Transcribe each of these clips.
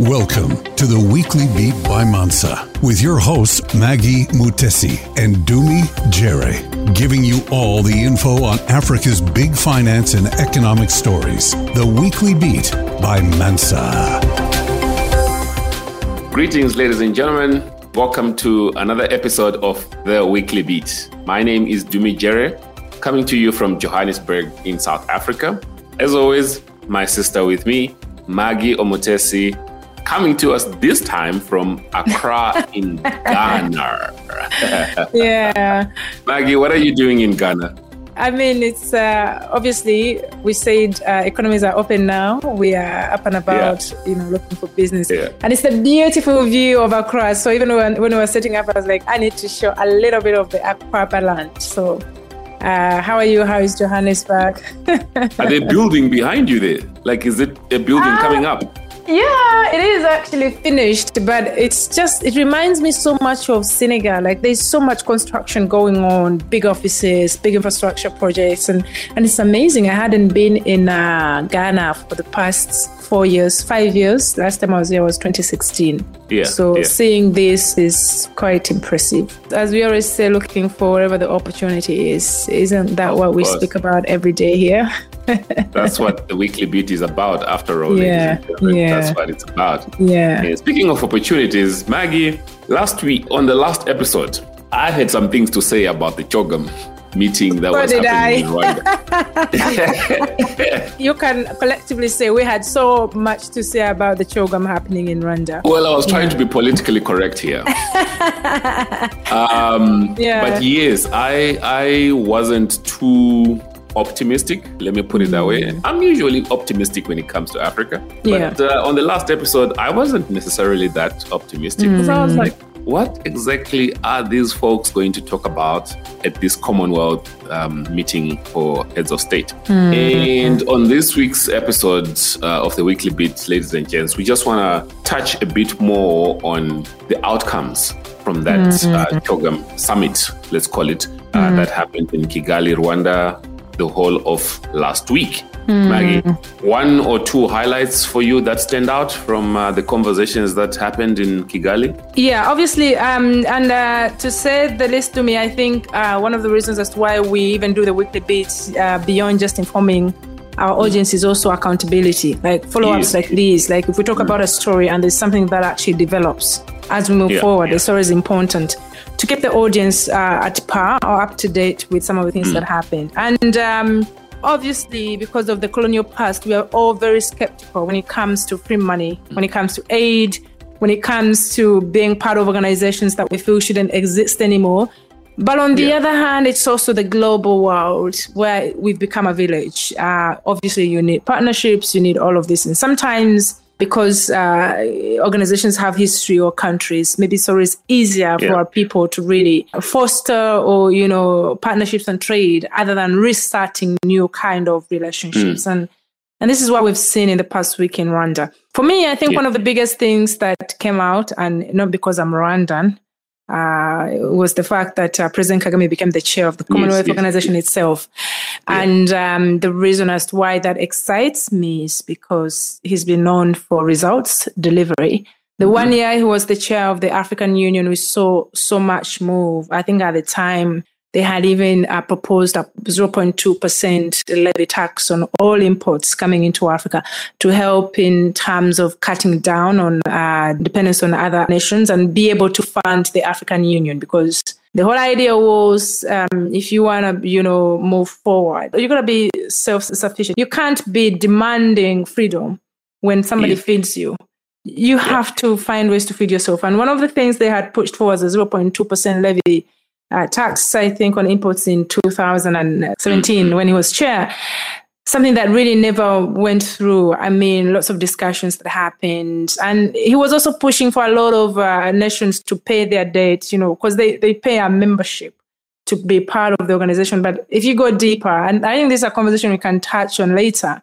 Welcome to the Weekly Beat by Mansa with your hosts Maggie Mutesi and Dumi Jere, giving you all the info on Africa's big finance and economic stories. The Weekly Beat by Mansa. Greetings, ladies and gentlemen. Welcome to another episode of The Weekly Beat. My name is Dumi Jere, coming to you from Johannesburg in South Africa. As always, my sister with me, Maggie Mutesi, coming to us this time from Accra in Ghana. yeah. Maggie, what are you doing in Ghana? I mean, it's uh, obviously we said uh, economies are open now. We are up and about, yeah. you know, looking for business, yeah. and it's a beautiful view of Accra. So even when, when we were setting up, I was like, I need to show a little bit of the Accra land. So, uh, how are you? How is Johannesburg? are they building behind you there? Like, is it a building Ah. coming up? Yeah, it is actually finished, but it's just, it reminds me so much of Senegal. Like there's so much construction going on, big offices, big infrastructure projects, and, and it's amazing. I hadn't been in uh, Ghana for the past four years, five years. Last time I was there was 2016. Yeah, So yeah. seeing this is quite impressive. As we always say, looking for wherever the opportunity is. Isn't that Of what we speak about every day here? That's what the weekly beat is about, after all. Yeah, yeah. That's what it's about. yeah. Yeah, speaking of opportunities, Maggie, last week on the last episode, I had some things to say about the CHOGM meeting that So was happening in I. Rwanda. you can collectively say we had so much to say about the CHOGM happening in Rwanda. well, I was trying to be politically correct here. um, Yeah. But yes, I I wasn't too optimistic. Let me put it that way. I'm usually optimistic when it comes to Africa. Yeah. But uh, on the last episode, I wasn't necessarily that optimistic because I was like, what exactly are these folks going to talk about at this Commonwealth um, meeting for heads of state? And on this week's episode uh, of the Weekly Beat, ladies and gents, we just want to touch a bit more on the outcomes from that uh, CHOGM summit, let's call it, uh, that happened in Kigali, Rwanda, the whole of last week. Maggie, one or two highlights for you that stand out from uh, the conversations that happened in Kigali? Yeah, obviously, um, and uh, to say the least to me, I think uh, one of the reasons as to why we even do the weekly beats uh, beyond just informing our audience is also accountability, like follow-ups Yes. like these. Like if we talk about a story and there's something that actually develops as we move Yeah, forward, yeah. the story is important to keep the audience uh, at par or up to date with some of the things that happen. And um, obviously, because of the colonial past, we are all very skeptical when it comes to free money, when it comes to aid, when it comes to being part of organizations that we feel shouldn't exist anymore. But on the Yeah. other hand, it's also the global world where we've become a village. Uh, obviously, you need partnerships, you need all of this. And sometimes, because uh, organizations have history or countries, maybe it's easier Yeah. for our people to really foster or, you know, partnerships and trade other than restarting new kind of relationships. And and this is what we've seen in the past week in Rwanda. For me, I think Yeah. one of the biggest things that came out, and not because I'm Rwandan, uh, was the fact that uh, President Kagame became the chair of the Commonwealth yes, Organization itself. And um, the reason as to why that excites me is because he's been known for results delivery. The one year he was the chair of the African Union, we saw so much move. I think at the time they had even uh, proposed a 0.2% levy tax on all imports coming into Africa to help in terms of cutting down on uh, dependence on other nations and be able to fund the African Union because the whole idea was um, if you want to, you know, move forward, you're going to be self-sufficient. You can't be demanding freedom when somebody Yeah. feeds you. You have to find ways to feed yourself. And one of the things they had pushed for was a 0.2% levy uh, tax, I think, on imports in 2017 when he was chair. Something that really never went through. I mean, lots of discussions that happened. And he was also pushing for a lot of uh, nations to pay their debt, you know, because they, they pay a membership to be part of the organization. But if you go deeper, and I think this is a conversation we can touch on later,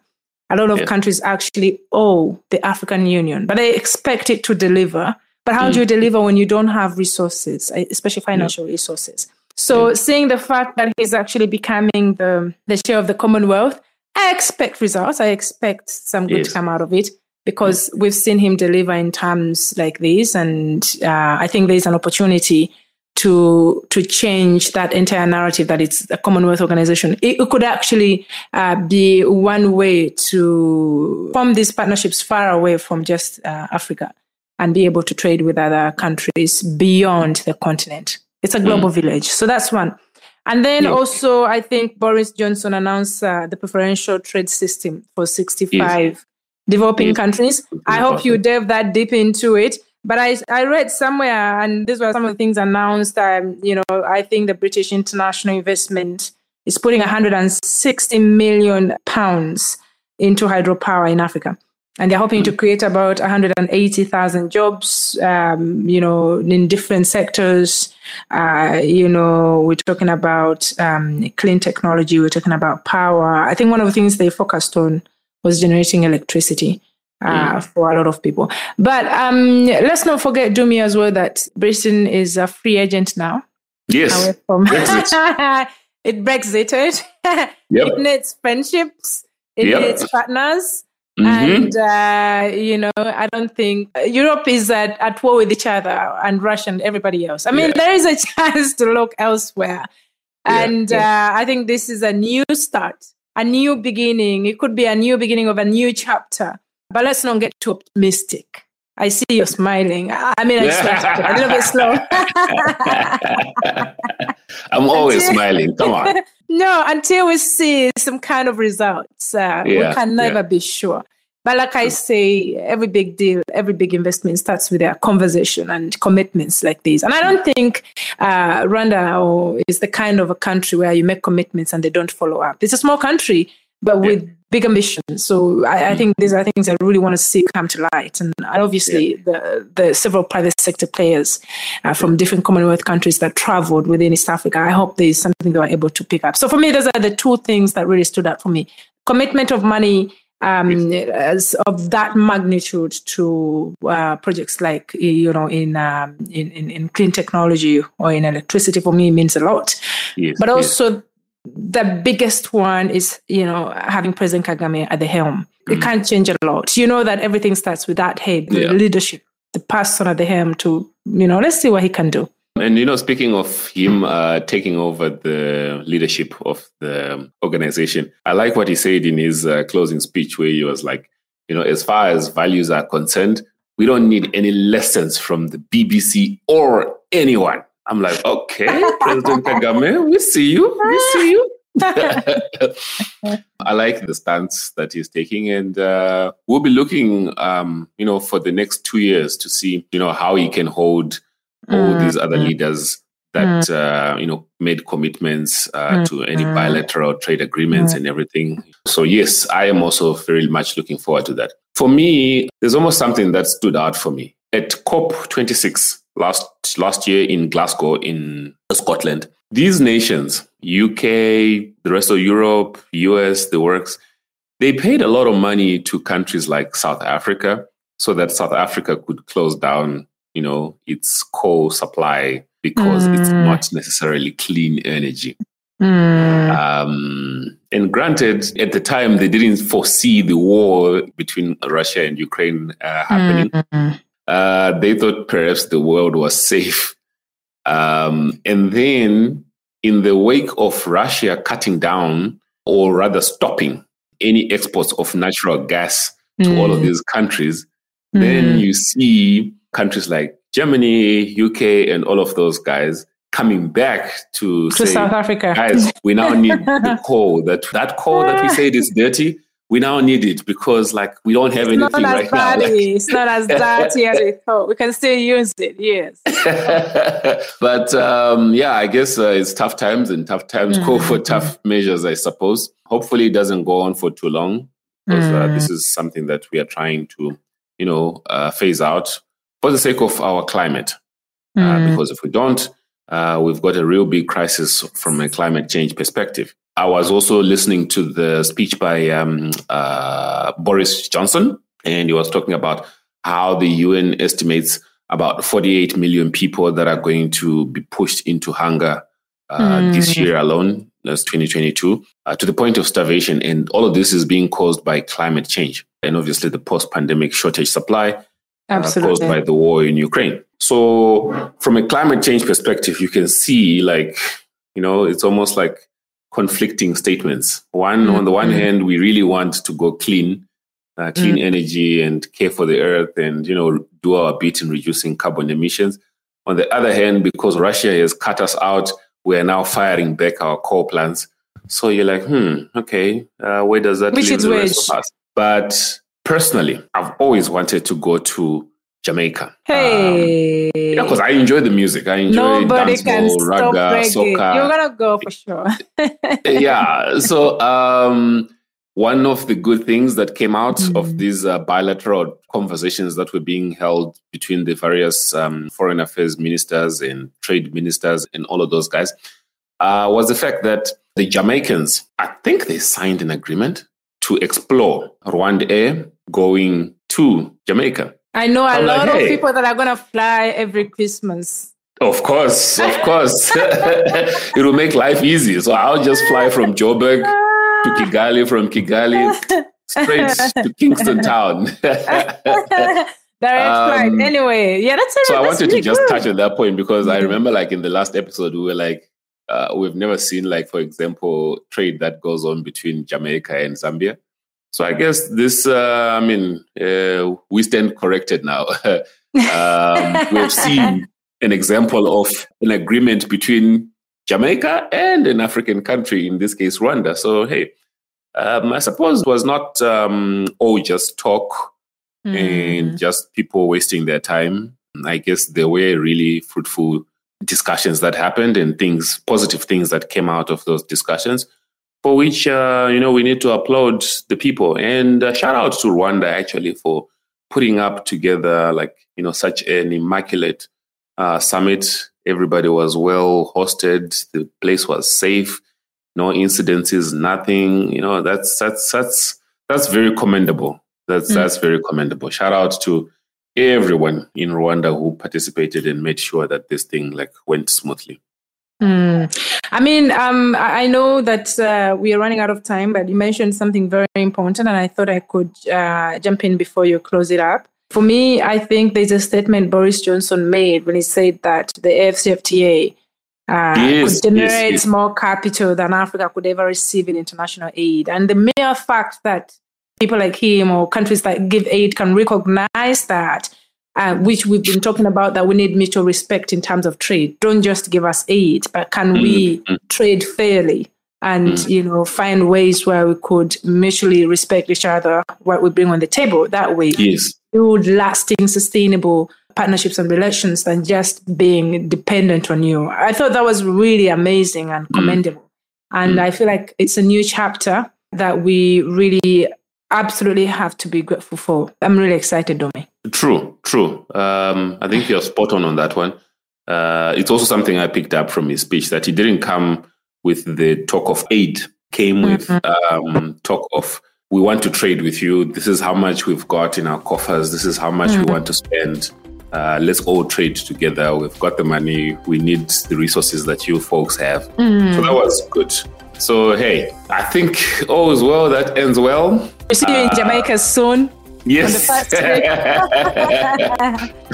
a lot of Yeah. countries actually owe the African Union, but they expect it to deliver. But how do you deliver when you don't have resources, especially financial resources? So seeing the fact that he's actually becoming the, the chair of the Commonwealth, I expect results. I expect some good Yes. to come out of it. because we've seen him deliver in terms like this. And uh, I think there's an opportunity to to change that entire narrative that it's a Commonwealth organization. It, it could actually uh, be one way to form these partnerships far away from just uh, Africa and be able to trade with other countries beyond the continent. It's a global mm. village. So that's one. And then yeah. also, I think Boris Johnson announced uh, the preferential trade system for 65 yes. developing yes. countries. I hope you delve that deep into it. But I, I read somewhere, and these were some of the things announced. Um, you know, I think the British International Investment is putting 160 million pounds into hydropower in Africa and they're hoping to hmm. create about 180,000 jobs, um, you know, in different sectors. Uh, you know, we're talking about um, clean technology, we're talking about power. I think one of the things they focused on was generating electricity. Uh, mm. For a lot of people, but um, let's not forget, Dumi, as well, that Britain is a free agent now. Yes, from Brexit. it Brexited. yep. It needs friendships. It yep. needs partners. Mm-hmm. And, uh, you know, I don't think Europe is at, at war with each other and Russia and everybody else. I mean, yeah. there is a chance to look elsewhere. Yeah, and yeah. Uh, I think this is a new start, a new beginning. It could be a new beginning of a new chapter. But let's not get too optimistic. I see you smiling. I mean, I a little bit slow. I'm always smiling. Come on. No, until we see some kind of results, uh, yeah, we can never yeah. be sure. But like I say, every big deal, every big investment starts with a conversation and commitments like these. And I don't think uh, Rwanda is the kind of a country where you make commitments and they don't follow up. It's a small country, but with yeah. big ambitions. So I, I, mm. think these are things I really want to see come to light. And obviously, yeah. the, the several private sector players uh, from different Commonwealth countries that traveled within East Africa, I hope there is something they were able to pick up. So for me, those are the two things that really stood out for me commitment of money um, as of that magnitude to uh, projects like you know in, um, in, in in clean technology or in electricity for me means a lot. Yes, but also yes. The biggest one is you know having President Kagame at the helm. Mm. It can't change a lot. You know that everything starts with that head, the yeah. leadership, the person at the helm. To you know, let's see what he can do. And you know, speaking of him uh, taking over the leadership of the organization, I like what he said in his uh, closing speech, where he was like, you know, as far as values are concerned, we don't need any lessons from the BBC or anyone. I'm like, okay, President Kagame, we see you, we see you. I like the stance that he's taking, and uh, we'll be looking, um, you know, for the next two years to see, you know, how he can hold all mm. these other mm. leaders that mm. uh, you know made commitments uh, mm. to any bilateral trade agreements and everything. So yes, I am also very much looking forward to that. For me, there's almost something that stood out for me at COP26 last last year in Glasgow in Scotland. These nations, UK, the rest of Europe, US, the works, they paid a lot of money to countries like South Africa so that South Africa could close down you know, its coal supply because mm. it's not necessarily clean energy. Mm. Um, and granted, at the time, they didn't foresee the war between Russia and Ukraine uh, happening. Mm. Uh, they thought perhaps the world was safe. Um, and then, in the wake of Russia cutting down, or rather stopping, any exports of natural gas to all of mm. these countries, then mm. you see countries like Germany, UK, and all of those guys coming back to, to say, South Africa. Guys, we now need the coal. That that coal that we said is dirty, we now need it because like we don't have it's anything right now. Like, it's not as dirty as we thought. We can still use it, yes. but um, yeah, I guess uh, it's tough times and tough times mm. call for tough measures, I suppose. Hopefully, it doesn't go on for too long because mm. uh, this mm. is something that we are trying to, you know, uh, phase out for the sake of our climate. Mm. Uh, because if we don't, uh, we've got a real big crisis from a climate change perspective. I was also listening to the speech by um, uh, Boris Johnson, and he was talking about how the UN estimates about 48 million people that are going to be pushed into hunger mm. this year alone, that's 2022, uh, to the point of starvation. And all of this is being caused by climate change. and obviously the post-pandemic shortage supply uh, Absolutely. caused by the war in Ukraine. So, from a climate change perspective, you can see like you know it's almost like conflicting statements. One on the one Mhm. hand, we really want to go clean, uh, clean energy, and care for the earth, and you know do our bit in reducing carbon emissions. On the other hand, because Russia has cut us out, we are now firing back our coal plants. So you're like, hmm, okay, uh, where does that Which leave is the which? of us? But personally, I've always wanted to go to Jamaica. Um, Hey. yeah, because I enjoy the music. I enjoy Nobody dancehall, ragga, reggae. soca. You're gonna go for sure. yeah. So um, one of the good things that came out Mm. of these uh, bilateral conversations that were being held between the various um, foreign affairs ministers and trade ministers and all of those guys uh, was the fact that the Jamaicans, I think they signed an agreement to explore RwandAir going to Jamaica. I know a I'm like, lot hey. of people that are gonna fly every Christmas. Of course, of course. it will make life easy. So I'll just fly from Joburg to Kigali, from Kigali straight to Kingston town. Direct Um, flight. Anyway, yeah, that's so I wanted really to just good. touch on that point because I Mhm. remember, like in the last episode, we were like, uh, we've never seen, like for example, trade that goes on between Jamaica and Zambia. So I guess this, uh, I mean, uh, we stand corrected now. um, we've seen an example of an agreement between Jamaica and an African country, in this case, Rwanda. So, hey, um, I suppose it was not um, all just talk Mm. and just people wasting their time. I guess there were really fruitful discussions that happened and things, positive things that came out of those discussions, for which, uh, you know, we need to applaud the people. And uh, shout out to Rwanda actually for putting up together, like, you know, such an immaculate uh, summit. Everybody was well hosted. The place was safe. No incidences, nothing. You know, that's, that's, that's, that's very commendable. That's Mm. that's very commendable. Shout out to everyone in Rwanda who participated and made sure that this thing like went smoothly. Mm. I mean, um, I know that uh, we are running out of time, but you mentioned something very important, and I thought I could uh, jump in before you close it up. For me, I think there's a statement Boris Johnson made when he said that the AFCFTA uh, Yes, could yes, yes. more capital than Africa could ever receive in international aid. And the mere fact that people like him or countries that give aid can recognize that, uh, which we've been talking about, that we need mutual respect in terms of trade. Don't just give us aid, but can we Mm, trade fairly and Mm. you know find ways where we could mutually respect each other, what we bring on the table. That way, Yes. build lasting, sustainable partnerships and relations than just being dependent on you. I thought that was really amazing and commendable. And Mm. I feel like it's a new chapter that we really absolutely have to be grateful for. I'm really excited, Dumi. True, true. Um, I think you're spot on on that one. Uh, it's also something I picked up from his speech that he didn't come with the talk of aid, came with um, talk of we want to trade with you. This is how much we've got in our coffers. This is how much we want to spend. Uh, let's all trade together. We've got the money. We need the resources that you folks have. So that was good. So hey, I think all is well. That ends well. We'll see you in Jamaica soon. Yes.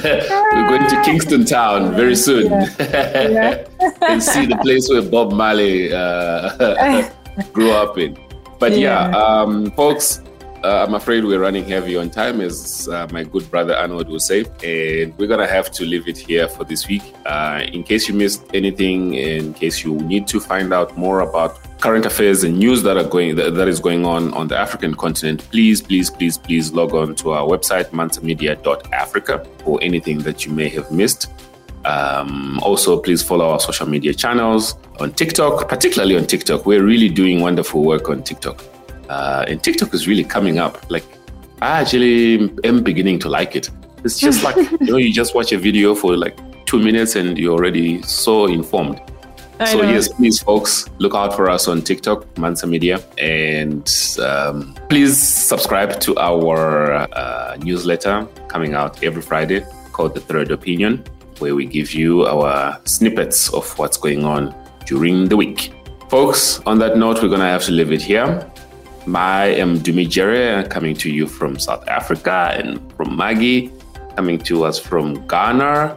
We're going to Kingston Town very soon and see the place where Bob Marley uh, grew up in. But yeah, Yeah. um, folks, uh, I'm afraid we're running heavy on time, as uh, my good brother Arnold will say. And we're going to have to leave it here for this week. Uh, in case you missed anything, in case you need to find out more about current affairs and news that are going that, that is going on on the African continent, please, please, please, please log on to our website, mansamedia.africa, for anything that you may have missed. Um, also, please follow our social media channels on TikTok, particularly on TikTok. We're really doing wonderful work on TikTok. Uh, and TikTok is really coming up. Like, I actually am beginning to like it. It's just like, you know, you just watch a video for like two minutes and you're already so informed. I so, know. yes, please, folks, look out for us on TikTok, Mansa Media. And um, please subscribe to our uh, newsletter coming out every Friday called The Third Opinion, where we give you our snippets of what's going on during the week. Folks, on that note, we're going to have to leave it here. I am Dumi Jere, coming to you from South Africa, and from Maggie, coming to us from Ghana.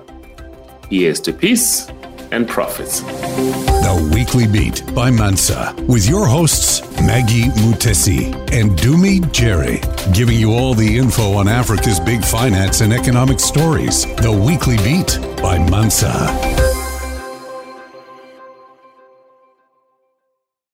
Here's to peace and profits. The Weekly Beat by Mansa, with your hosts, Maggie Mutesi and Dumi Jere, giving you all the info on Africa's big finance and economic stories. The Weekly Beat by Mansa.